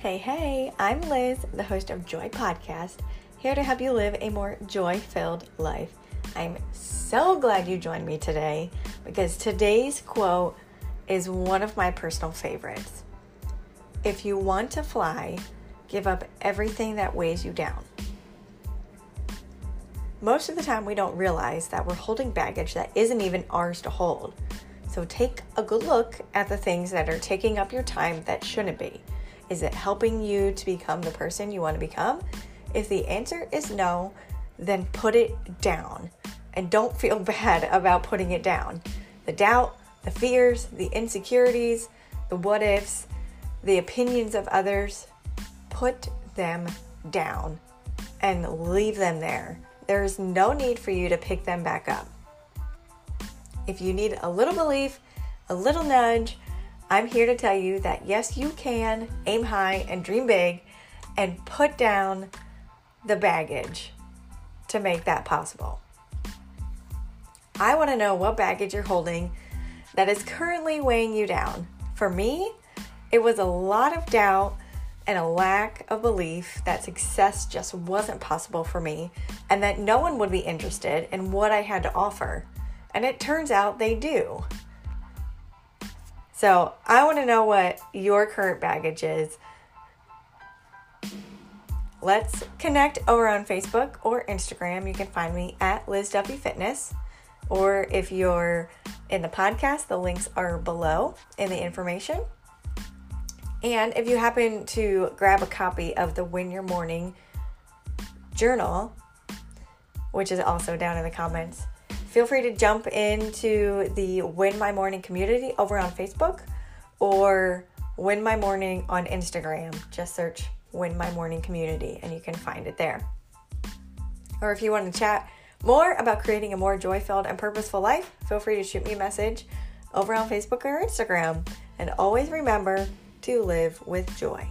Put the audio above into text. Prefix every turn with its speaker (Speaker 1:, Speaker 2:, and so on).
Speaker 1: Hey, hey, I'm Liz, the host of Joy Podcast, here to help you live a more joy filled life. I'm so glad you joined me today because today's quote is one of my personal favorites. If you want to fly, give up everything that weighs you down. Most of the time, we don't realize that we're holding baggage that isn't even ours to hold. So take a good look at the things that are taking up your time that shouldn't be. Is it helping you to become the person you want to become? If the answer is no, then put it down. And don't feel bad about putting it down. The doubt, the fears, the insecurities, the what ifs, the opinions of others, put them down and leave them there. There's no need for you to pick them back up. If you need a little belief, a little nudge, I'm here to tell you that yes, you can aim high and dream big and put down the baggage to make that possible. I want to know what baggage you're holding that is currently weighing you down. For me, it was a lot of doubt and a lack of belief that success just wasn't possible for me and that no one would be interested in what I had to offer. And it turns out they do. So I want to know what your current baggage is. Let's connect over on Facebook or Instagram. You can find me at Liz Duffy Fitness. Or if you're in the podcast, the links are below in the information. And if you happen to grab a copy of the Win Your Morning journal, which is also down in the comments, feel free to jump into the Win My Morning community over on Facebook or Win My Morning on Instagram. Just search Win My Morning community and you can find it there. Or if you want to chat more about creating a more joy filled and purposeful life, feel free to shoot me a message over on Facebook or Instagram. And always remember to live with joy.